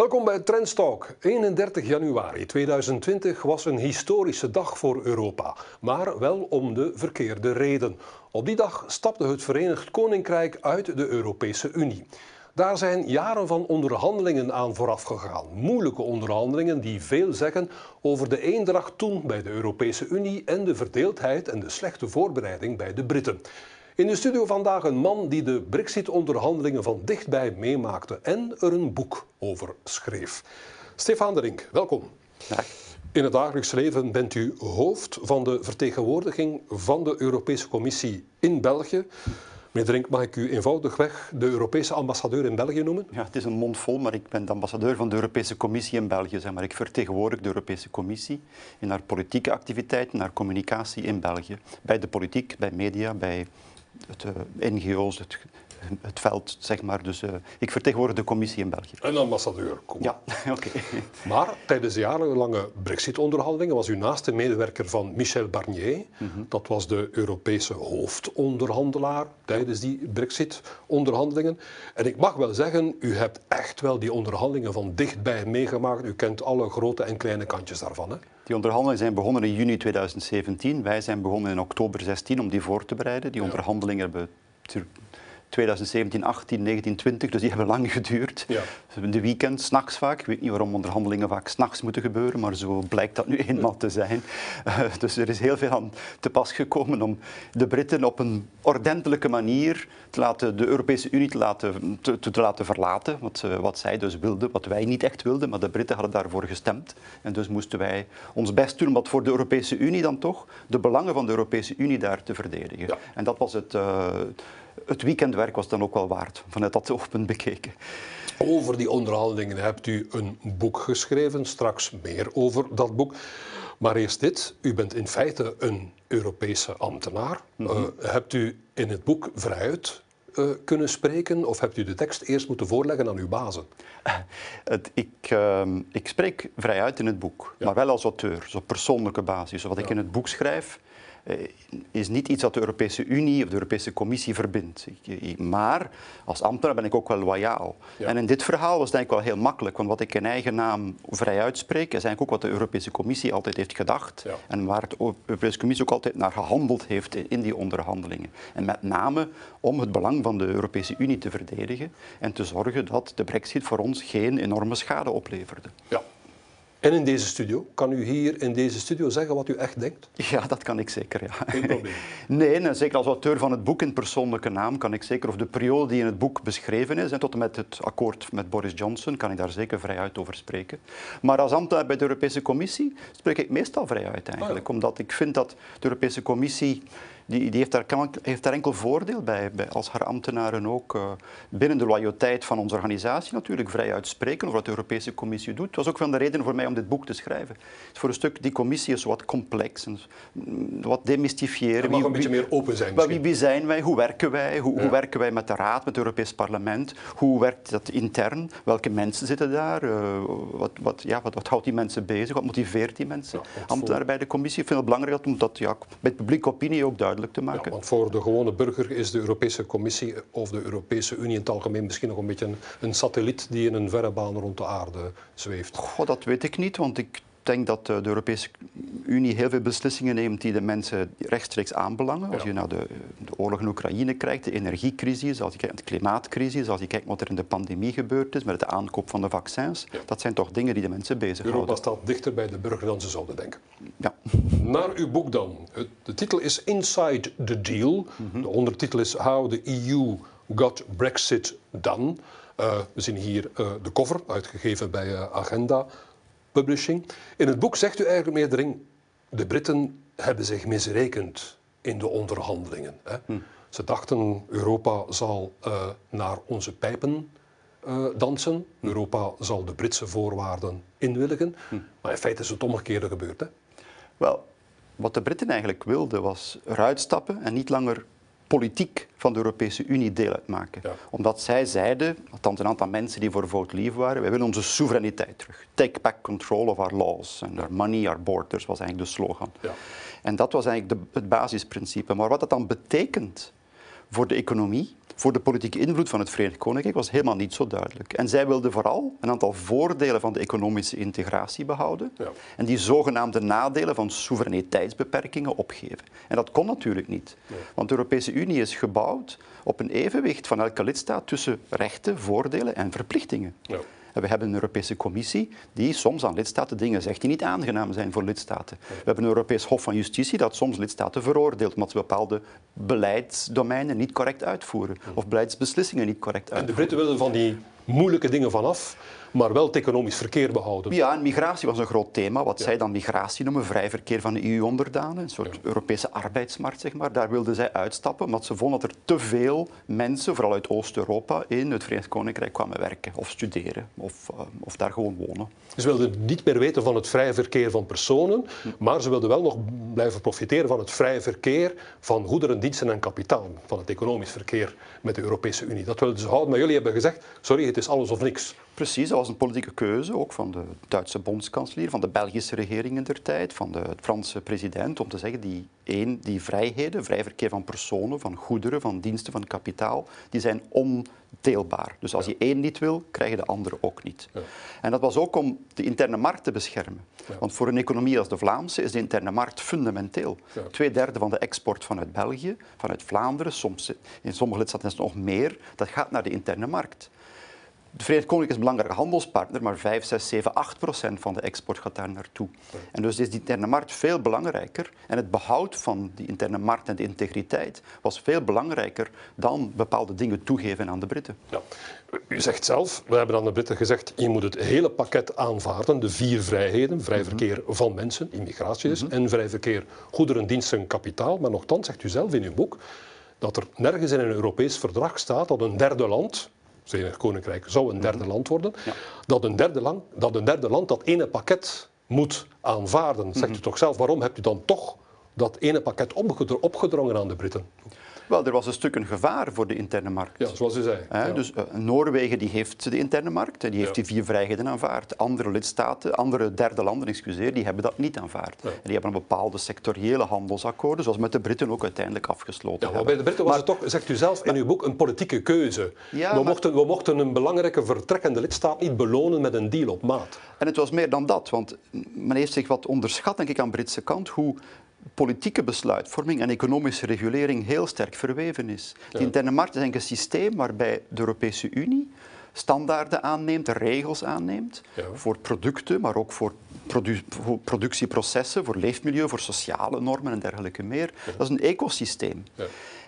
Welkom bij Trendstalk. 31 januari 2020 was een historische dag voor Europa, maar wel om de verkeerde reden. Op die dag stapte het Verenigd Koninkrijk uit de Europese Unie. Daar zijn jaren van onderhandelingen aan vooraf gegaan. Moeilijke onderhandelingen die veel zeggen over de eendracht toen bij de Europese Unie en de verdeeldheid en de slechte voorbereiding bij de Britten. In de studio vandaag een man die de Brexit-onderhandelingen van dichtbij meemaakte en er een boek over schreef. Stefan de Rink, welkom. Dag. In het dagelijks leven bent u hoofd van de vertegenwoordiging van de Europese Commissie in België. Meneer Drink, mag ik u eenvoudigweg de Europese ambassadeur in België noemen? Ja, het is een mond vol, maar ik ben de ambassadeur van de Europese Commissie in België. Zeg maar. Ik vertegenwoordig de Europese Commissie in haar politieke activiteiten, haar communicatie in België. Bij de politiek, bij media, bij het, uh, NGO's, het, het, veld, zeg maar. Dus uh, ik vertegenwoordig de commissie in België. Een ambassadeur, kom. Ja, oké. Maar tijdens de jarenlange brexit-onderhandelingen was u naast de medewerker van Michel Barnier. Mm -hmm. Dat was de Europese hoofdonderhandelaar tijdens die brexit-onderhandelingen. En ik mag wel zeggen, u hebt echt wel die onderhandelingen van dichtbij meegemaakt. U kent alle grote en kleine kantjes daarvan, hè? Die onderhandelingen zijn begonnen in juni 2017. Wij zijn begonnen in oktober 16 om die voor te bereiden. Die onderhandelingen hebben 2017, 18, 19, 20, dus die hebben lang geduurd. Ja. De weekend, s'nachts vaak. Ik weet niet waarom onderhandelingen vaak s'nachts moeten gebeuren, maar zo blijkt dat nu eenmaal te zijn. Uh, dus er is heel veel aan te pas gekomen om de Britten op een ordentelijke manier te laten, de Europese Unie te laten, te, te laten verlaten. Wat, uh, wat zij dus wilden, wat wij niet echt wilden, maar de Britten hadden daarvoor gestemd. En dus moesten wij ons best doen om wat voor de Europese Unie dan toch, de belangen van de Europese Unie daar te verdedigen. Ja. En dat was het... Uh, het weekendwerk was dan ook wel waard, vanuit dat oogpunt bekeken. Over die onderhandelingen hebt u een boek geschreven, straks meer over dat boek. Maar eerst dit, u bent in feite een Europese ambtenaar. Mm -hmm. uh, hebt u in het boek vrijuit uh, kunnen spreken of hebt u de tekst eerst moeten voorleggen aan uw bazen? Het, ik, uh, ik spreek vrijuit in het boek, ja. maar wel als auteur, dus op persoonlijke basis. Wat ja. ik in het boek schrijf, is niet iets dat de Europese Unie of de Europese Commissie verbindt. Maar als ambtenaar ben ik ook wel loyaal. Ja. En in dit verhaal was het eigenlijk wel heel makkelijk, want wat ik in eigen naam vrij uitspreek, is eigenlijk ook wat de Europese Commissie altijd heeft gedacht ja. en waar de Europese Commissie ook altijd naar gehandeld heeft in die onderhandelingen. En met name om het belang van de Europese Unie te verdedigen en te zorgen dat de brexit voor ons geen enorme schade opleverde. Ja. En in deze studio? Kan u hier in deze studio zeggen wat u echt denkt? Ja, dat kan ik zeker, ja. Geen probleem. Nee, zeker als auteur van het boek in persoonlijke naam kan ik zeker, of de periode die in het boek beschreven is, en tot en met het akkoord met Boris Johnson, kan ik daar zeker vrij uit over spreken. Maar als ambtenaar bij de Europese Commissie spreek ik meestal vrij uit eigenlijk, oh ja. omdat ik vind dat de Europese Commissie die, die heeft, daar, heeft, daar, enkel voordeel bij, bij als haar ambtenaren ook uh, binnen de loyaliteit van onze organisatie natuurlijk vrij uitspreken over wat de Europese Commissie doet. Het was ook wel de reden voor mij om dit boek te schrijven. Voor een stuk, die commissie is wat complex, en wat demystifiëren. Er mag wie, een beetje meer open zijn wie, wie, zijn wij? Hoe werken wij? Hoe, ja. hoe, werken wij met de Raad, met het Europees Parlement? Hoe werkt dat intern? Welke mensen zitten daar? Uh, wat, wat, ja, wat, wat, houdt die mensen bezig? Wat motiveert die mensen? Ja, ambtenaren bij de commissie. Ik vind het belangrijk om dat ja, bij de publieke opinie ook duidelijk te maken. Ja, want voor de gewone burger is de Europese Commissie of de Europese Unie in het algemeen misschien nog een beetje een, een satelliet die in een verre baan rond de aarde zweeft. Goh, dat weet ik niet, want ik denk dat de Europese Unie heel veel beslissingen neemt die de mensen rechtstreeks aanbelangen. Als je naar de, de, oorlog in Oekraïne kijkt, de energiecrisis, als je kijkt naar de klimaatcrisis, als je kijkt wat er in de pandemie gebeurd is met de aankoop van de vaccins, dat zijn toch dingen die de mensen bezighouden. Europa staat dichter bij de burger dan ze zouden denken. Ja. Naar uw boek dan. De titel is Inside the Deal. Mm -hmm. De ondertitel is How the EU Got Brexit Done. Uh, we zien hier uh, de cover, uitgegeven bij uh, Agenda. Publishing. In het boek zegt u eigenlijk, meneer Dring, de Britten hebben zich misrekend in de onderhandelingen. Hè? Hm. Ze dachten, Europa zal uh, naar onze pijpen uh, dansen. Hm. Europa zal de Britse voorwaarden inwilligen. Hm. Maar in feite is het omgekeerde gebeurd. Hè? Wel, wat de Britten eigenlijk wilden was eruit stappen en niet langer politiek van de Europese Unie deel uitmaken. Ja. Omdat zij zeiden, althans een aantal mensen die voor vote leave waren, wij willen onze soevereiniteit terug. Take back control of our laws and our money, our borders, was eigenlijk de slogan. Ja. En dat was eigenlijk de, het basisprincipe. Maar wat dat dan betekent voor de economie, voor de politieke invloed van het Verenigd Koninkrijk was helemaal niet zo duidelijk. En zij wilden vooral een aantal voordelen van de economische integratie behouden ja. en die zogenaamde nadelen van soevereiniteitsbeperkingen opgeven. En dat kon natuurlijk niet, want de Europese Unie is gebouwd op een evenwicht van elke lidstaat tussen rechten, voordelen en verplichtingen. Ja. We hebben een Europese Commissie die soms aan lidstaten dingen zegt die niet aangenaam zijn voor lidstaten. We hebben een Europees Hof van Justitie dat soms lidstaten veroordeelt omdat ze bepaalde beleidsdomeinen niet correct uitvoeren of beleidsbeslissingen niet correct uitvoeren. En de Britten willen van die moeilijke dingen vanaf maar wel het economisch verkeer behouden. Ja, en migratie was een groot thema. Wat zij dan migratie noemen, vrij verkeer van de EU-onderdanen. Een soort Europese arbeidsmarkt, zeg maar. Daar wilden zij uitstappen, omdat ze vonden dat er te veel mensen, vooral uit Oost-Europa, in het Verenigd Koninkrijk kwamen werken of studeren of, uh, of daar gewoon wonen. Ze wilden niet meer weten van het vrije verkeer van personen, maar ze wilden wel nog blijven profiteren van het vrije verkeer van goederen, diensten en kapitaal, van het economisch verkeer met de Europese Unie. Dat wilden ze houden, maar jullie hebben gezegd, sorry, het is alles of niks. Precies, dat was een politieke keuze, ook van de Duitse bondskanselier, van de Belgische regering in der tijd, van de Franse president, om te zeggen, die, één, die vrijheden, vrij verkeer van personen, van goederen, van diensten, van kapitaal, die zijn ondeelbaar. Dus als je één niet wil, krijg je de andere ook niet. Ja. En dat was ook om de interne markt te beschermen. Want voor een economie als de Vlaamse is de interne markt fundamenteel. Twee derde van de export vanuit België, vanuit Vlaanderen, soms in sommige lidstaten is het nog meer, dat gaat naar de interne markt. De Verenigd Koninkrijk is een belangrijke handelspartner, maar 5, 6, 7, 8 procent van de export gaat daar naartoe. En dus is die interne markt veel belangrijker. En het behoud van die interne markt en de integriteit was veel belangrijker dan bepaalde dingen toegeven aan de Britten. Ja. U zegt zelf, we hebben aan de Britten gezegd, je moet het hele pakket aanvaarden, de vier vrijheden, vrij mhm. verkeer van mensen, immigratie dus, en vrij verkeer goederen, diensten, kapitaal. Maar nogthans zegt u zelf in uw boek dat er nergens in een Europees verdrag staat dat een derde land, Verenigd Koninkrijk zou een derde mhm. land worden, dat, een derde land, dat een derde land dat ene pakket moet aanvaarden. Zegt u mhm. toch zelf, waarom hebt u dan toch dat ene pakket opgedrongen aan de Britten? Wel, er was een stuk een gevaar voor de interne markt. Ja, zoals u zei. Dus uh, Noorwegen die heeft de interne markt, die heeft die vier vrijheden aanvaard. Andere lidstaten, andere derde landen, excuseer, die hebben dat niet aanvaard. En die hebben een bepaalde sectoriële handelsakkoorden, zoals met de Britten ook uiteindelijk afgesloten ja, maar Bij de Britten was het toch, zegt u zelf in uw boek, een politieke keuze. Ja, we, mochten, we mochten een belangrijke vertrekkende lidstaat niet belonen met een deal op maat. En het was meer dan dat, want men heeft zich wat onderschat, denk ik, aan de Britse kant, hoe politieke besluitvorming en economische regulering heel sterk verweven is. De interne markt is een systeem waarbij de Europese Unie standaarden aanneemt, regels aanneemt voor producten, maar ook voor, voor, productieprocessen, voor leefmilieu, voor sociale normen en dergelijke meer. Dat is een ecosysteem. Ja.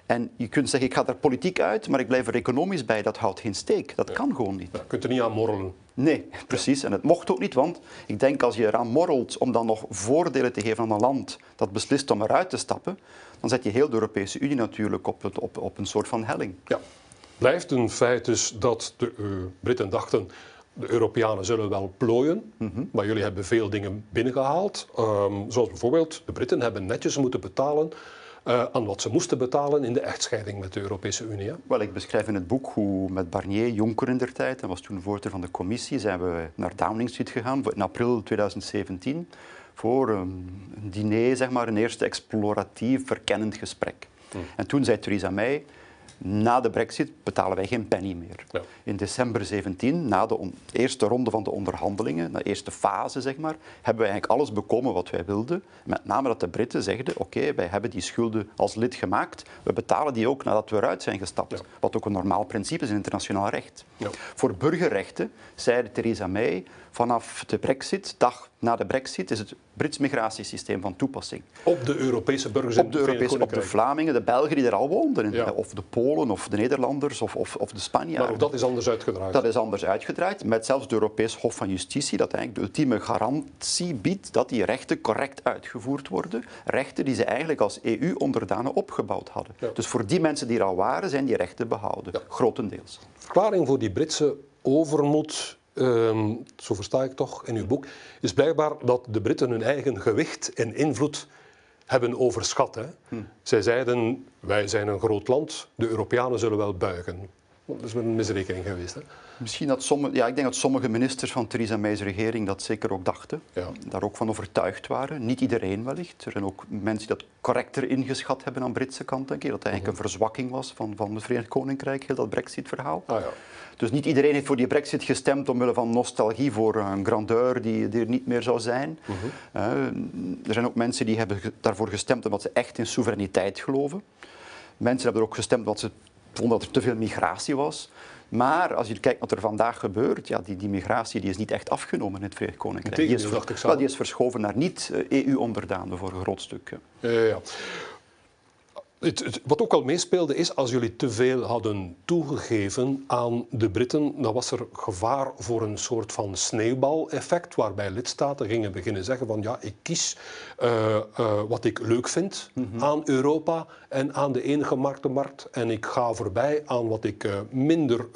En je kunt zeggen, ik ga daar politiek uit, maar ik blijf er economisch bij. Dat houdt geen steek. Dat kan gewoon niet. je kunt er niet aan morrelen. Nee, precies. En het mocht ook niet, want ik denk als je eraan morrelt om dan nog voordelen te geven aan een land dat beslist om eruit te stappen, dan zet je heel de Europese Unie natuurlijk op, het, op, op een soort van helling. Ja. Blijft een feit dus dat de uh, Britten dachten de Europeanen zullen wel plooien, mhm. maar jullie hebben veel dingen binnengehaald. Um, zoals bijvoorbeeld, de Britten hebben netjes moeten betalen uh, aan wat ze moesten betalen in de echtscheiding met de Europese Unie. Wel, ik beschrijf in het boek hoe met Barnier, Jonker in der tijd, en was toen voorzitter van de commissie, zijn we naar Downing Street gegaan in april 2017 voor een, diner, zeg maar, een eerste exploratief, verkennend gesprek. Hmm. En toen zei Theresa May, na de brexit betalen wij geen penny meer. Ja. In december 17, na de eerste ronde van de onderhandelingen, de eerste fase zeg maar, hebben wij eigenlijk alles bekomen wat wij wilden. Met name dat de Britten zegden, oké, wij hebben die schulden als lid gemaakt, we betalen die ook nadat we eruit zijn gestapt. Wat ook een normaal principe is in internationaal recht. Ja. Voor burgerrechten zei Theresa May, vanaf de brexit, dag na de brexit, is het Brits migratiesysteem van toepassing. Op de Europese burgers op de Europese, Op de Vlamingen, de Belgen die er al woonden. Of de Polen, of de Nederlanders, of, of, of de Spanjaarden. Maar ook dat is anders uitgedraaid. Dat is anders uitgedraaid, met zelfs het Europees Hof van Justitie, dat eigenlijk de ultieme garantie biedt dat die rechten correct uitgevoerd worden. Rechten die ze eigenlijk als EU-onderdanen opgebouwd hadden. Dus voor die mensen die er al waren, zijn die rechten behouden, grotendeels. Verklaring voor die Britse overmoed Ehm, zo versta ik toch in uw boek, is blijkbaar dat de Britten hun eigen gewicht en invloed hebben overschat. Hè? Hm. Zij zeiden, wij zijn een groot land, de Europeanen zullen wel buigen. Dat is wel een misrekening geweest. Hè? Misschien dat sommige, ja, ik denk dat sommige ministers van Theresa May's regering dat zeker ook dachten. Ja. Daar ook van overtuigd waren. Niet iedereen wellicht. Er zijn ook mensen die dat correcter ingeschat hebben aan Britse kant, denk ik. Dat het eigenlijk een verzwakking was van, van het Verenigd Koninkrijk, heel dat Brexit-verhaal. Ah, ja. Dus niet iedereen heeft voor die Brexit gestemd omwille van nostalgie voor een grandeur die, die er niet meer zou zijn. Uh er zijn ook mensen die hebben daarvoor gestemd omdat ze echt in soevereiniteit geloven. Mensen hebben er ook gestemd omdat ze vonden dat er te veel migratie was. Maar als je kijkt wat er vandaag gebeurt, ja, die, die migratie die is niet echt afgenomen in het Verenigd Koninkrijk. Die is, die is verschoven naar niet-EU-onderdanen voor een groot stuk. Ja, ja. Het, wat ook al meespeelde is, als jullie te veel hadden toegegeven aan de Britten, dan was er gevaar voor een soort van sneeuwbaleffect, waarbij lidstaten gingen beginnen zeggen van ja, ik kies uh, uh, wat ik leuk vind mhm. aan Europa en aan de enige marktenmarkt en ik ga voorbij aan wat ik uh, minder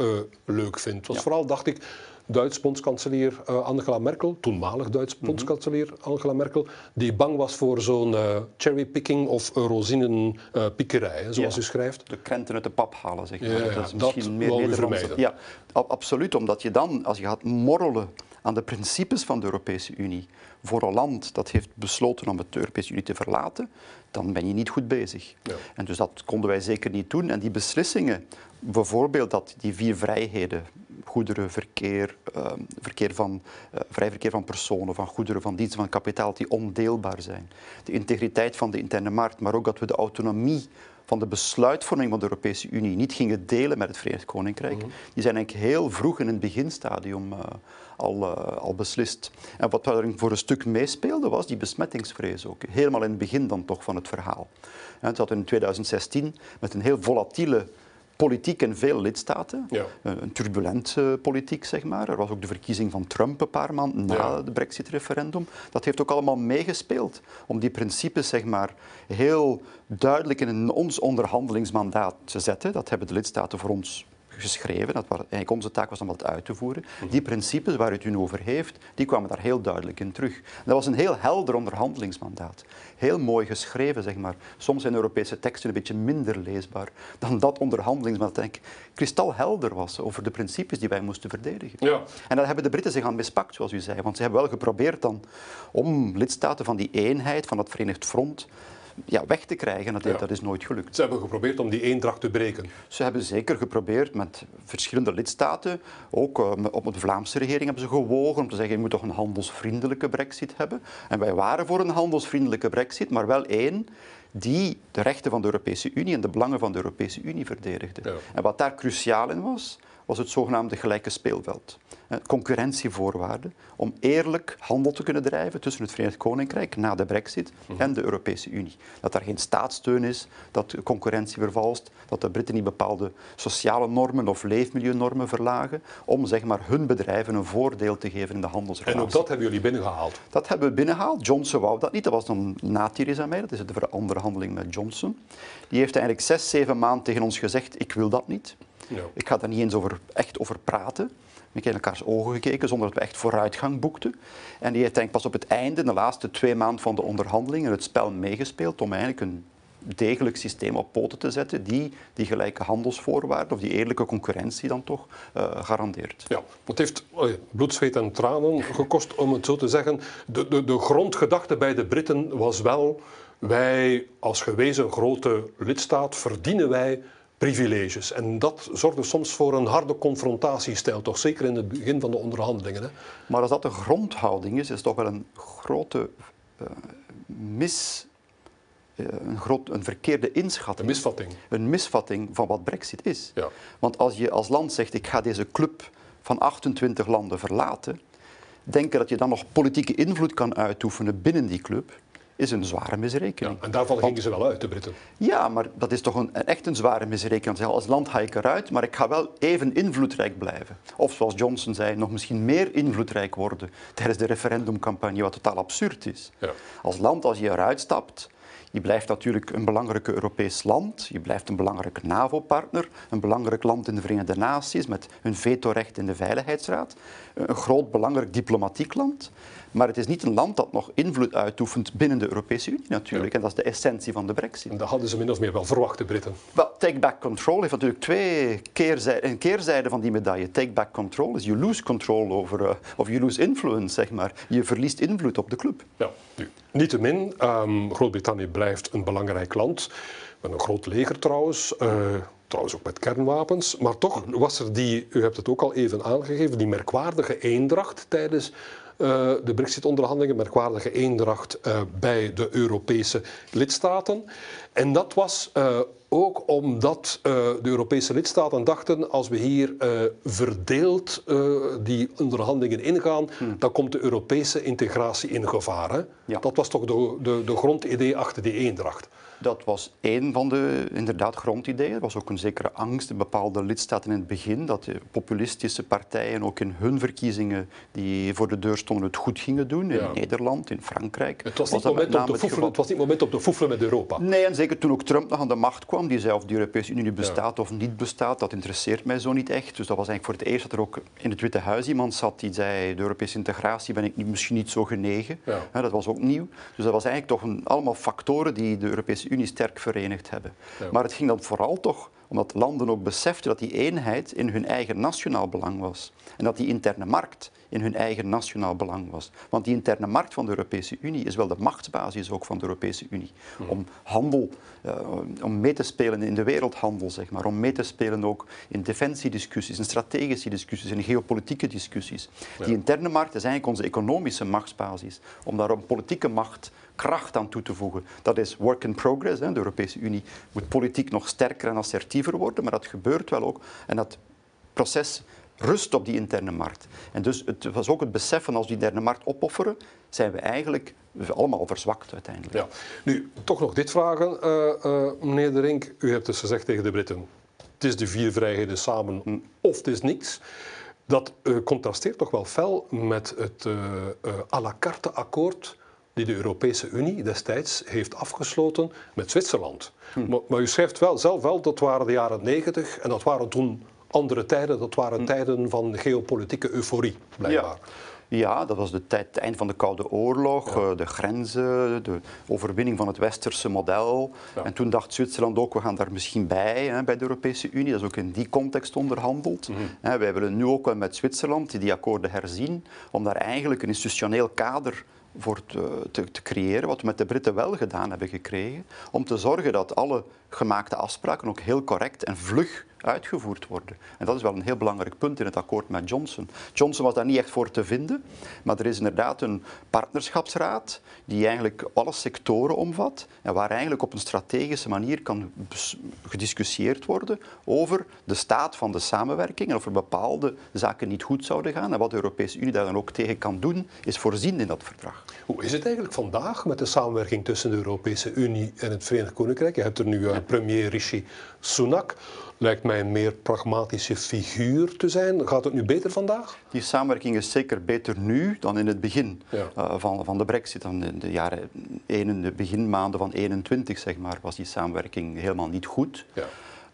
leuk vind. Het was vooral, dacht ik, Duits bondskanselier uh, Angela Merkel, toenmalig Duits mhm. bondskanselier Angela Merkel, die bang was voor zo'n uh, cherrypicking of rozinenpiekerij, uh, zoals ja, u schrijft. De krenten uit de pap halen, zeg maar. Ja, dat is misschien dat meer Nederlands. Ja, absoluut, omdat je dan, als je gaat morrelen aan de principes van de Europese Unie voor een land dat heeft besloten om de Europese Unie te verlaten, dan ben je niet goed bezig. Ja. En dus dat konden wij zeker niet doen. En die beslissingen, bijvoorbeeld dat die vier vrijheden, goederenverkeer, uh, verkeer van, uh, vrij verkeer van personen, van goederen, van diensten, van kapitaal, die ondeelbaar zijn. De integriteit van de interne markt, maar ook dat we de autonomie van de besluitvorming van de Europese Unie niet gingen delen met het Verenigd Koninkrijk. Mhm. Die zijn eigenlijk heel vroeg in het beginstadium uh, al, uh, al beslist. En wat er voor een stuk meespeelde was die besmettingsvrees ook. Helemaal in het begin dan toch van het verhaal. En het had in 2016 met een heel volatiele politiek in veel lidstaten. Ja. Eh, een turbulente politiek, zeg maar. Er was ook de verkiezing van Trump een paar maanden na ja. de brexit-referendum. Dat heeft ook allemaal meegespeeld om die principes zeg maar, heel duidelijk in ons onderhandelingsmandaat te zetten. Dat hebben de lidstaten voor ons geschreven. Dat was eigenlijk onze taak was om dat uit te voeren. Mhm. Die principes waar u het nu over heeft, die kwamen daar heel duidelijk in terug. dat was een heel helder onderhandelingsmandaat. Heel mooi geschreven, zeg maar. Soms zijn Europese teksten een beetje minder leesbaar dan dat onderhandelingsmandaat. Ik kristalhelder was over de principes die wij moesten verdedigen. Ja. En dat hebben de Britten zich aan mispakt, zoals u zei. Want ze hebben wel geprobeerd dan om lidstaten van die eenheid, van het Verenigd Front, ja, weg te krijgen. Dat, dat is nooit gelukt. Ze hebben geprobeerd om die eendracht te breken. Ze hebben zeker geprobeerd met verschillende lidstaten. Ook uh, op de Vlaamse regering hebben ze gewogen om te zeggen je moet toch een handelsvriendelijke brexit hebben. En wij waren voor een handelsvriendelijke brexit, maar wel één die de rechten van de Europese Unie en de belangen van de Europese Unie verdedigde. En wat daar cruciaal in was, was het zogenaamde gelijke speelveld. Eh, concurrentievoorwaarden om eerlijk handel te kunnen drijven tussen het Verenigd Koninkrijk na de brexit mhm. en de Europese Unie. Dat er geen staatssteun is, dat concurrentie vervalst, dat de Britten niet bepaalde sociale normen of leefmilieunormen verlagen om zeg maar, hun bedrijven een voordeel te geven in de handelsrelatie. En ook dat hebben jullie binnengehaald? Dat hebben we binnengehaald. Johnson wou dat niet. Dat was dan na Theresa May, dat is de onderhandeling met Johnson. Die heeft eigenlijk zes, zeven maanden tegen ons gezegd, ik wil dat niet. Ja. Ik ga daar niet eens over, echt over praten. We hebben in elkaars ogen gekeken zonder dat we echt vooruitgang boekten. En die heeft denk pas op het einde, de laatste twee maanden van de onderhandelingen, het spel meegespeeld om eigenlijk een degelijk systeem op poten te zetten die die gelijke handelsvoorwaarden of die eerlijke concurrentie dan toch uh, garandeert. Ja, het heeft oh bloed, zweet en tranen gekost om het zo te zeggen. De, de, de grondgedachte bij de Britten was wel wij als gewezen grote lidstaat verdienen wij privileges. En dat zorgde soms voor een harde confrontatiestijl, toch zeker in het begin van de onderhandelingen. Hè? Maar als dat de grondhouding is, is toch wel een grote uh, mis. Uh, een, groot, een verkeerde inschatting. Een misvatting. Een misvatting van wat Brexit is. Ja. Want als je als land zegt: ik ga deze club van 28 landen verlaten, denken dat je dan nog politieke invloed kan uitoefenen binnen die club, is een zware misrekening. Ja, en daarvan gingen ze wel uit, de Britten. Ja, maar dat is toch een, echt een zware misrekening. Als land ga ik eruit, maar ik ga wel even invloedrijk blijven. Of zoals Johnson zei, nog misschien meer invloedrijk worden tijdens de referendumcampagne, wat totaal absurd is. Ja. Als land, als je eruit stapt, je blijft natuurlijk een belangrijk Europees land. Je blijft een belangrijke NAVO-partner. Een belangrijk land in de Verenigde Naties met hun vetorecht in de Veiligheidsraad. Een groot belangrijk diplomatiek land. Maar het is niet een land dat nog invloed uitoefent binnen de Europese Unie natuurlijk. En dat is de essentie van de brexit. En dat hadden ze min of meer wel verwacht, de Britten. Wel, take back control heeft natuurlijk twee keerzijden. Een keerzijde van die medaille. Take back control is you lose control over, uh, of you lose influence, zeg maar. Je verliest invloed op de club. Ja, nu, niettemin, um, Groot-Brittannië blijft een belangrijk land. Met een groot leger trouwens. Uh, trouwens ook met kernwapens. Maar toch was er die, u hebt het ook al even aangegeven, die merkwaardige eendracht tijdens de Brexit-onderhandelingen, merkwaardige eendracht uh, bij de Europese lidstaten. En dat was uh, ook omdat de Europese lidstaten dachten, als we hier verdeeld die onderhandelingen ingaan, hmm. dan komt de Europese integratie in gevaar. Ja. Dat was toch de, de, de grondidee achter die eendracht. Dat was één van de inderdaad, grondideeën. Er was ook een zekere angst in bepaalde lidstaten in het begin dat de populistische partijen ook in hun verkiezingen die voor de deur stonden het goed gingen doen. In Nederland, in Frankrijk. Het was, niet moment op de foefelen, het was niet moment op de foefelen met Europa. Nee, en zeker toen ook Trump nog aan de macht kwam, die zei of de Europese Unie bestaat of niet bestaat, dat interesseert mij zo niet echt. Dus dat was eigenlijk voor het eerst dat er ook in het Witte Huis iemand zat die zei de Europese integratie ben ik misschien niet zo genegen. Ja. dat was ook nieuw. Dus dat was eigenlijk toch een, allemaal factoren die de Europese Unie sterk verenigd hebben. Maar het ging dan vooral toch omdat landen ook beseften dat die eenheid in hun eigen nationaal belang was. En dat die interne markt in hun eigen nationaal belang was. Want die interne markt van de Europese Unie is wel de machtsbasis ook van de Europese Unie. Hmm. Om handel, uh, om mee te spelen in de wereldhandel, zeg maar. Om mee te spelen ook in defensiediscussies, in strategische discussies, in geopolitieke discussies. Die interne markt is eigenlijk onze economische machtsbasis. Om daar een politieke macht kracht aan toe te voegen. Dat is work in progress. Hè. De Europese Unie moet politiek nog sterker en assertiever worden, maar dat gebeurt wel ook. En dat proces rust op die interne markt. En dus het was ook het besef van als we die interne markt opofferen, zijn we eigenlijk allemaal verzwakt uiteindelijk. Ja. Nu, toch nog dit vragen, uh, uh, meneer De Rink. U hebt dus gezegd tegen de Britten, het is de vier vrijheden samen hm. of het is niks. Dat uh, contrasteert toch wel fel met het à la carte akkoord die de Europese Unie destijds heeft afgesloten met Zwitserland. Hm. Maar, maar, u schrijft wel, zelf wel, dat waren de jaren negentig en dat waren toen andere tijden. Dat waren hm. tijden van geopolitieke euforie, blijkbaar. Ja. Ja, dat was de tijd, het eind van de Koude Oorlog, eh, de grenzen, de overwinning van het westerse model. En toen dacht Zwitserland ook, we gaan daar misschien bij, hè, bij de Europese Unie. Dat is ook in die context onderhandeld. Mm wij willen nu ook met Zwitserland die akkoorden herzien, om daar eigenlijk een institutioneel kader voor te, te, te, creëren, wat we met de Britten wel gedaan hebben gekregen, om te zorgen dat alle gemaakte afspraken ook heel correct en vlug uitgevoerd worden. En dat is wel een heel belangrijk punt in het akkoord met Johnson. Johnson was daar niet echt voor te vinden, maar er is inderdaad een partnerschapsraad die eigenlijk alle sectoren omvat en waar eigenlijk op een strategische manier kan gediscussieerd worden over de staat van de samenwerking en of er bepaalde zaken niet goed zouden gaan. En wat de Europese Unie daar dan ook tegen kan doen, is voorzien in dat verdrag. Hoe is het eigenlijk vandaag met de samenwerking tussen de Europese Unie en het Verenigd Koninkrijk? Je hebt er nu uh, premier Rishi Sunak lijkt mij een meer pragmatische figuur te zijn. Gaat het nu beter vandaag? Die samenwerking is zeker beter nu dan in het begin uh, van, van de brexit. Dan in de jaren in de beginmaanden van 21 zeg maar, was die samenwerking helemaal niet goed. Ja.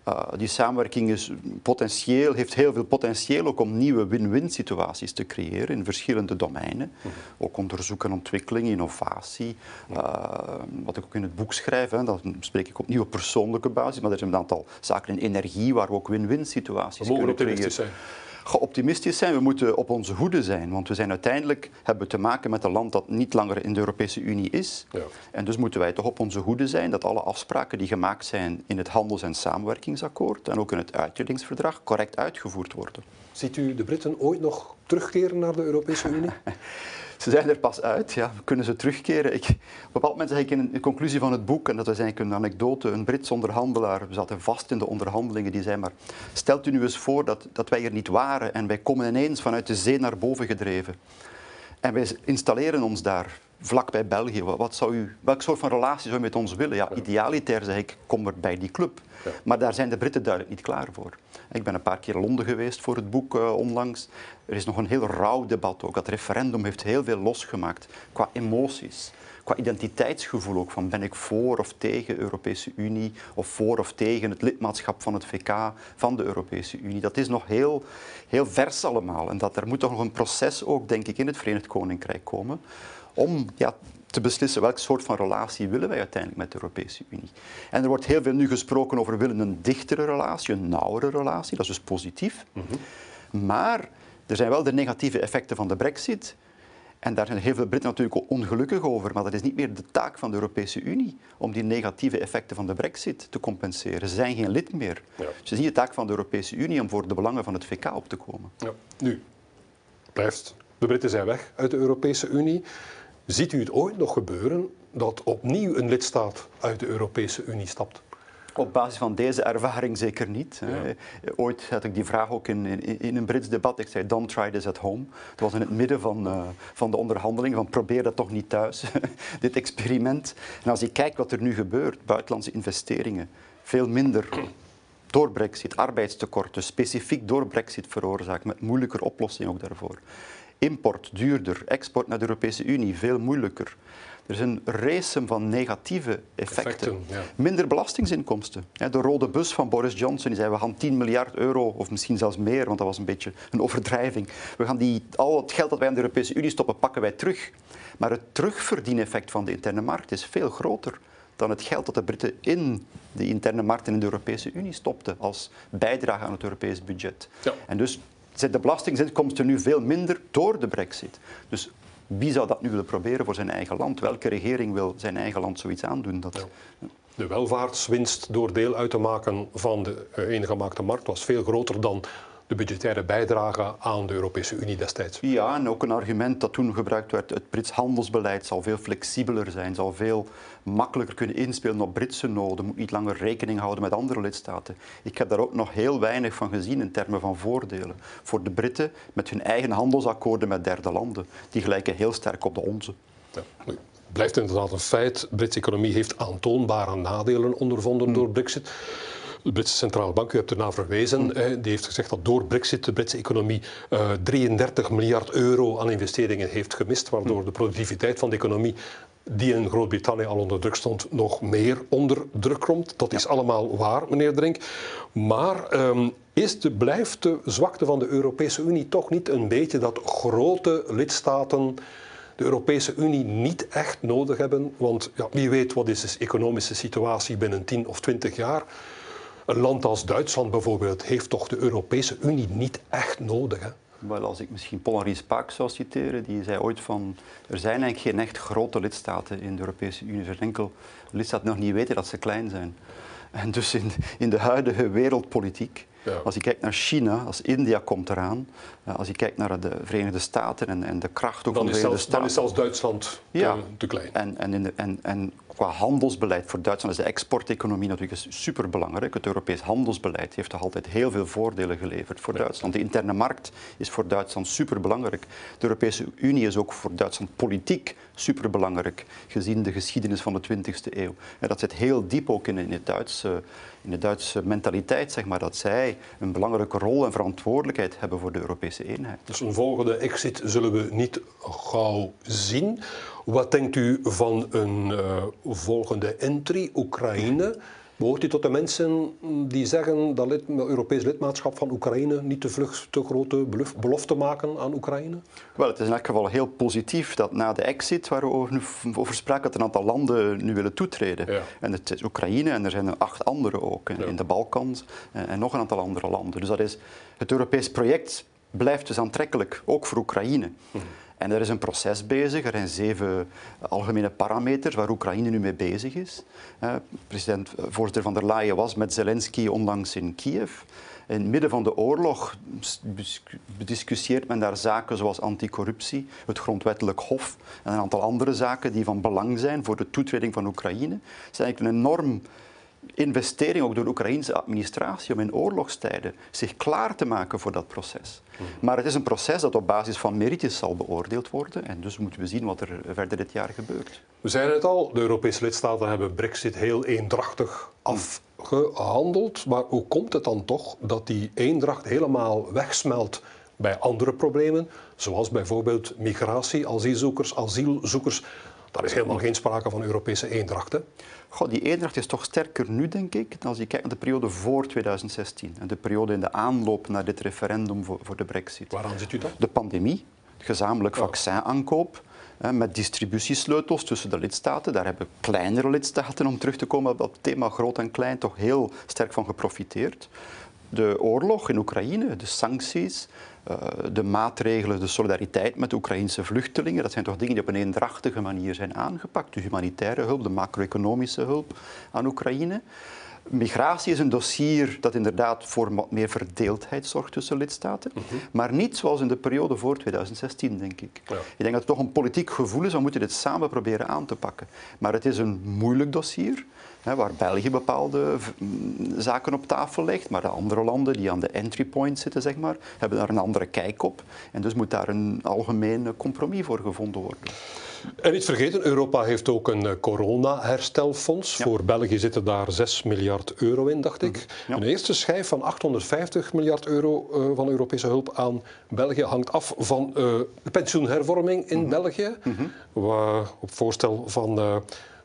Uh, die samenwerking is potentieel, heeft heel veel potentieel ook om nieuwe win-win situaties te creëren in verschillende domeinen. Mhm. Ook onderzoek en ontwikkeling, innovatie. Uh, wat ik ook in het boek schrijf, hè, dat spreek ik opnieuw op persoonlijke basis, maar er zijn een aantal zaken in energie waar we ook win-win situaties kunnen creëren. Zijn geoptimistisch zijn. We moeten op onze hoede zijn, want we zijn uiteindelijk hebben te maken met een land dat niet langer in de Europese Unie is. Ja. En dus moeten wij toch op onze hoede zijn dat alle afspraken die gemaakt zijn in het handels- en samenwerkingsakkoord en ook in het uitdelingsverdrag correct uitgevoerd worden. Ziet u de Britten ooit nog terugkeren naar de Europese Unie? Ze zijn er pas uit, ja. kunnen ze terugkeren? Ik, op een bepaald moment zeg ik in de conclusie van het boek, en dat was eigenlijk een anekdote, een Brits onderhandelaar, we zaten vast in de onderhandelingen, die zei maar, stelt u nu eens voor dat, dat wij er niet waren en wij komen ineens vanuit de zee naar boven gedreven. En wij installeren ons daar vlak bij België. Wat zou u, welk soort van relatie zou u met ons willen? Ja, idealiter zeg ik, kom er bij die club. Maar daar zijn de Britten duidelijk niet klaar voor. Ik ben een paar keer in Londen geweest voor het boek uh, onlangs. Er is nog een heel rauw debat ook. Dat referendum heeft heel veel losgemaakt qua emoties qua identiteitsgevoel ook. Van ben ik voor of tegen de Europese Unie of voor of tegen het lidmaatschap van het VK van de Europese Unie. Dat is nog heel, heel vers allemaal. En dat, er moet toch nog een proces ook, denk ik, in het Verenigd Koninkrijk komen om ja, te beslissen welk soort van relatie willen wij uiteindelijk met de Europese Unie. En er wordt heel veel nu gesproken over willen een dichtere relatie, een nauwere relatie. Dat is dus positief. Mhm. Maar er zijn wel de negatieve effecten van de brexit. En daar zijn heel veel Britten natuurlijk ongelukkig over, maar dat is niet meer de taak van de Europese Unie om die negatieve effecten van de brexit te compenseren. Ze zijn geen lid meer. Ja. Dus het is niet de taak van de Europese Unie om voor de belangen van het VK op te komen. Ja. Nu, blijft, de Britten zijn weg uit de Europese Unie. Ziet u het ooit nog gebeuren dat opnieuw een lidstaat uit de Europese Unie stapt? Op basis van deze ervaring zeker niet. Ooit had ik die vraag ook in, in, in, een Brits debat. Ik zei, don't try this at home. Het was in het midden van, uh, van de onderhandeling, van probeer dat toch niet thuis, dit experiment. En als je kijkt wat er nu gebeurt, buitenlandse investeringen, veel minder door brexit, arbeidstekorten, specifiek door brexit veroorzaakt, met moeilijker oplossingen ook daarvoor. Import duurder, export naar de Europese Unie veel moeilijker. Er is een race van negatieve effecten. Minder belastingsinkomsten. De rode bus van Boris Johnson die zei we gaan 10 miljard euro, of misschien zelfs meer, want dat was een beetje een overdrijving. We gaan die, al het geld dat wij aan de Europese Unie stoppen, pakken wij terug. Maar het terugverdieneffect van de interne markt is veel groter dan het geld dat de Britten in de interne markt en in de Europese Unie stopten als bijdrage aan het Europees budget. Ja. En dus zijn de belastingsinkomsten nu veel minder door de brexit. Dus wie zou dat nu willen proberen voor zijn eigen land? Welke regering wil zijn eigen land zoiets aandoen? Dat... De welvaartswinst door deel uit te maken van de eengemaakte markt was veel groter dan de budgettaire bijdrage aan de Europese Unie destijds. Ja, en ook een argument dat toen gebruikt werd, het Brits handelsbeleid zal veel flexibeler zijn, zal veel makkelijker kunnen inspelen op Britse noden, moet niet langer rekening houden met andere lidstaten. Ik heb daar ook nog heel weinig van gezien in termen van voordelen. Voor de Britten met hun eigen handelsakkoorden met derde landen, die gelijken heel sterk op de onze. Ja, blijft inderdaad een feit. De Britse economie heeft aantoonbare nadelen ondervonden hmm. door Brexit. De Britse Centrale Bank, u hebt ernaar verwezen, mm. die heeft gezegd dat door Brexit de Britse economie 33 eh, miljard euro aan investeringen heeft gemist, waardoor mm. de productiviteit van de economie die in Groot-Brittannië al onder druk stond, nog meer onder druk komt. Dat is allemaal waar, meneer Drink. Maar ehm, is de, blijft de zwakte van de Europese Unie toch niet een beetje dat grote lidstaten de Europese Unie niet echt nodig hebben? Want ja, wie weet wat is de economische situatie binnen 10 of 20 jaar een land als Duitsland bijvoorbeeld heeft toch de Europese Unie niet echt nodig. Hè? Wel, als ik misschien Paul-Henri Spaak zou citeren, die zei ooit van er zijn eigenlijk geen echt grote lidstaten in de Europese Unie. Er zijn enkel lidstaten nog niet weten dat ze klein zijn. En dus in, in de huidige wereldpolitiek als je kijkt naar China, als India komt eraan, eh, als je kijkt naar de Verenigde Staten en, en de kracht ook van de Verenigde Staten. Dan is zelfs Duitsland te, te klein. En, en, in de, en, en qua handelsbeleid voor Duitsland is de exporteconomie natuurlijk superbelangrijk. Het Europees handelsbeleid heeft toch altijd heel veel voordelen geleverd voor Duitsland. De interne markt is voor Duitsland superbelangrijk. De Europese Unie is ook voor Duitsland politiek superbelangrijk, gezien de geschiedenis van de 20e eeuw. En dat zit heel diep ook in, in, het Duitse, in de Duitse mentaliteit, zeg maar, dat zij een belangrijke rol en verantwoordelijkheid hebben voor de Europese eenheid. Dus een volgende exit zullen we niet gauw zien. Wat denkt u van een uh, volgende entry, Oekraïne? Behoort u tot de mensen die zeggen dat lid, Europees lidmaatschap van Oekraïne niet te vlug te grote belofte maken aan Oekraïne? Wel, het is in elk geval heel positief dat na de exit, waar we over, over spraken, dat een aantal landen nu willen toetreden. En het is Oekraïne en er zijn er acht andere ook, in, de Balkan en, en, nog een aantal andere landen. Dus dat is, het Europees project blijft dus aantrekkelijk, ook voor Oekraïne. Mhm. En er is een proces bezig. Er zijn zeven algemene parameters waar Oekraïne nu mee bezig is. President, eh, voorzitter van der Leyen was met Zelensky onlangs in Kiev. In het midden van de oorlog bediscussieert men daar zaken zoals anticorruptie, het grondwettelijk hof en een aantal andere zaken die van belang zijn voor de toetreding van Oekraïne. Het is eigenlijk een enorm investering ook door de Oekraïnse administratie om in oorlogstijden zich klaar te maken voor dat proces. Mhm. Maar het is een proces dat op basis van merites zal beoordeeld worden en dus moeten we zien wat er verder dit jaar gebeurt. We zeiden het al, de Europese lidstaten hebben Brexit heel eendrachtig afgehandeld, maar hoe komt het dan toch dat die eendracht helemaal wegsmelt bij andere problemen, zoals bijvoorbeeld migratie, asielzoekers, asielzoekers daar is helemaal geen sprake van Europese eendracht. Hè? Goh, die eendracht is toch sterker nu, denk ik, als je kijkt naar de periode voor 2016 en de periode in de aanloop naar dit referendum voor, voor de brexit. Waaraan zit u dan? De pandemie, gezamenlijk vaccinaankoop, met distributiesleutels tussen de lidstaten. Daar hebben kleinere lidstaten, om terug te komen op het thema groot en klein, toch heel sterk van geprofiteerd. De oorlog in Oekraïne, de sancties, de maatregelen, de solidariteit met de Oekraïnse vluchtelingen, dat zijn toch dingen die op een eendrachtige manier zijn aangepakt. De humanitaire hulp, de macro-economische hulp aan Oekraïne. Migratie is een dossier dat inderdaad voor wat meer verdeeldheid zorgt tussen lidstaten, mhm. maar niet zoals in de periode voor 2016, denk ik. Ik denk dat het toch een politiek gevoel is, we moeten dit samen proberen aan te pakken. Maar het is een moeilijk dossier waar België bepaalde zaken op tafel legt, maar de andere landen die aan de entry point zitten, zeg maar, hebben daar een andere kijk op. En dus moet daar een algemeen compromis voor gevonden worden. En niet vergeten, Europa heeft ook een eh, corona-herstelfonds. Voor België zitten daar 6 miljard euro in, dacht ik. Mhm. Een eerste schijf van 850 miljard euro uh, van Europese hulp aan België hangt af van uh, de pensioenhervorming in mhm. België. Mm op voorstel van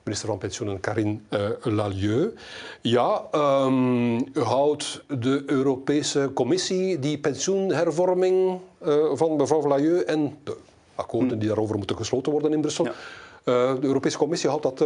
minister van Pensioenen Karin uh, Lalieu. Ja, um, houdt de Europese Commissie die pensioenhervorming uh, van mevrouw Lalieu en de akkoorden hm. die daarover moeten gesloten worden in Brussel. Uh, de Europese Commissie houdt dat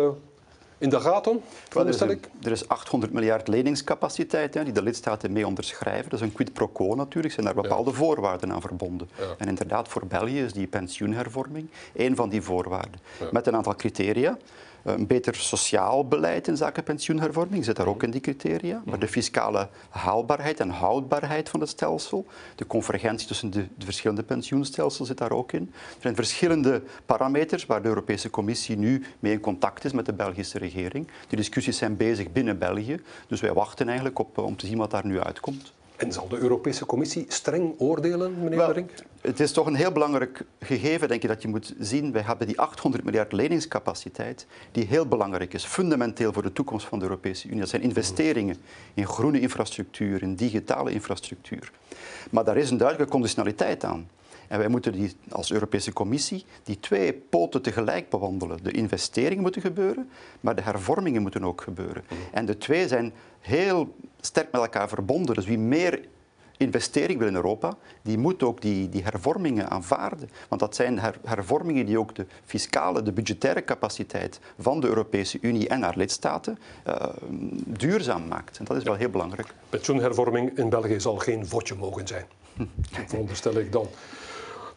in de gaten, veronderstel ik? Er is 800 miljard leningscapaciteit hè, die de lidstaten mee onderschrijven. Dat is een quid pro quo natuurlijk, zijn daar bepaalde voorwaarden aan verbonden. En inderdaad, voor België is die pensioenhervorming één van die voorwaarden. Met een aantal criteria. Een beter sociaal beleid in zaken pensioenhervorming zit daar ook in die criteria. Maar de fiscale haalbaarheid en houdbaarheid van het stelsel, de convergentie tussen de, de, verschillende pensioenstelsels zit daar ook in. Er zijn verschillende parameters waar de Europese Commissie nu mee in contact is met de Belgische regering. Die discussies zijn bezig binnen België. Dus wij wachten eigenlijk op, om te zien wat daar nu uitkomt. En zal de Europese Commissie streng oordelen, meneer Rink? Het is toch een heel belangrijk gegeven, denk ik, dat je moet zien. Wij hebben die 800 miljard leningscapaciteit, die heel belangrijk is, fundamenteel voor de toekomst van de Europese Unie. Dat zijn investeringen in groene infrastructuur, in digitale infrastructuur. Maar daar is een duidelijke conditionaliteit aan. En wij moeten die, als Europese Commissie die twee poten tegelijk bewandelen. De investeringen moeten gebeuren, maar de hervormingen moeten ook gebeuren. Mhm. En de twee zijn heel sterk met elkaar verbonden. Dus wie meer investering wil in Europa, die moet ook die, die hervormingen aanvaarden. Want dat zijn hervormingen die ook de fiscale, de budgettaire capaciteit van de Europese Unie en haar lidstaten uh, duurzaam maakt. En dat is wel heel belangrijk. Pensioenhervorming in België zal geen vodje mogen zijn. Veronderstel ik dan.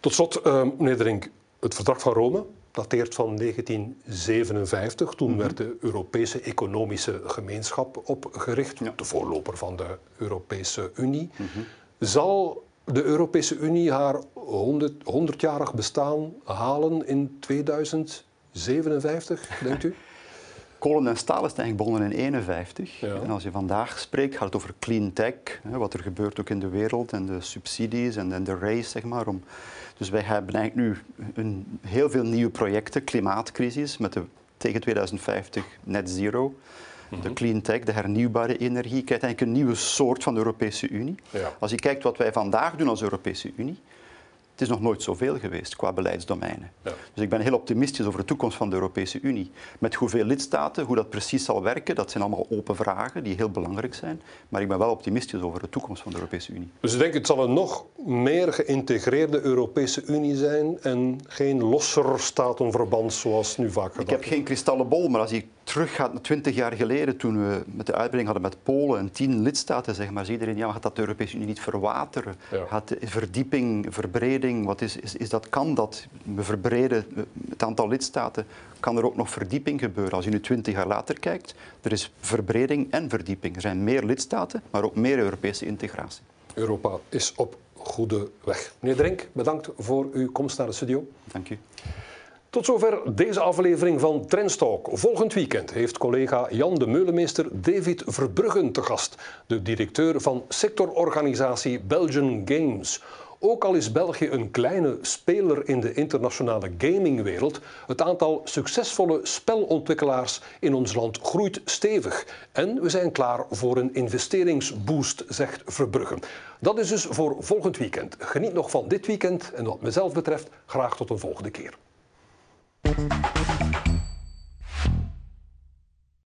Tot slot, uh, meneer Drink, het verdrag van Rome dateert van 1957. Toen mhm. werd de Europese Economische Gemeenschap opgericht, de voorloper van de Europese Unie. Mhm. Zal de Europese Unie haar 100, jarig bestaan halen in 2057, denkt u? Kolen en staal is eigenlijk begonnen in 1951. En als je vandaag spreekt, gaat het over clean tech, wat er gebeurt ook in de wereld en de subsidies en, de race, zeg maar, om dus wij hebben eigenlijk nu een, heel veel nieuwe projecten, klimaatcrisis met de tegen 2050 net zero. De mhm. clean tech, de hernieuwbare energie. Je krijgt eigenlijk een nieuwe soort van de Europese Unie. Als je kijkt wat wij vandaag doen als Europese Unie, het is nog nooit zoveel geweest qua beleidsdomeinen. Dus ik ben heel optimistisch over de toekomst van de Europese Unie. Met hoeveel lidstaten, hoe dat precies zal werken, dat zijn allemaal open vragen die heel belangrijk zijn. Maar ik ben wel optimistisch over de toekomst van de Europese Unie. Dus ik denk het zal een nog meer geïntegreerde Europese Unie zijn en geen losser statenverband zoals nu vaak gedaan Ik heb geen kristallen bol, maar als je teruggaat naar twintig jaar geleden, toen we met de uitbreiding hadden met Polen en tien lidstaten, zeg maar, zie iedereen, ja, gaat dat de Europese Unie niet verwateren? Gaat de verdieping, verbreding, wat is, is, is dat, kan dat? We verbreden het aantal lidstaten, kan er ook nog verdieping gebeuren? Als je nu twintig jaar later kijkt, er is verbreding en verdieping. Er zijn meer lidstaten, maar ook meer Europese integratie. Europa is op goede weg. Meneer Drink, bedankt voor uw komst naar de studio. Dank u. Tot zover deze aflevering van Trendstalk. Volgend weekend heeft collega Jan de Meulemeester David Verbruggen te gast, de directeur van sectororganisatie Belgian Games. Ook al is België een kleine speler in de internationale gamingwereld, het aantal succesvolle spelontwikkelaars in ons land groeit stevig. En we zijn klaar voor een investeringsboost, zegt Verbrugge. Dat is dus voor volgend weekend. Geniet nog van dit weekend en wat mezelf betreft graag tot een volgende keer. Thank you.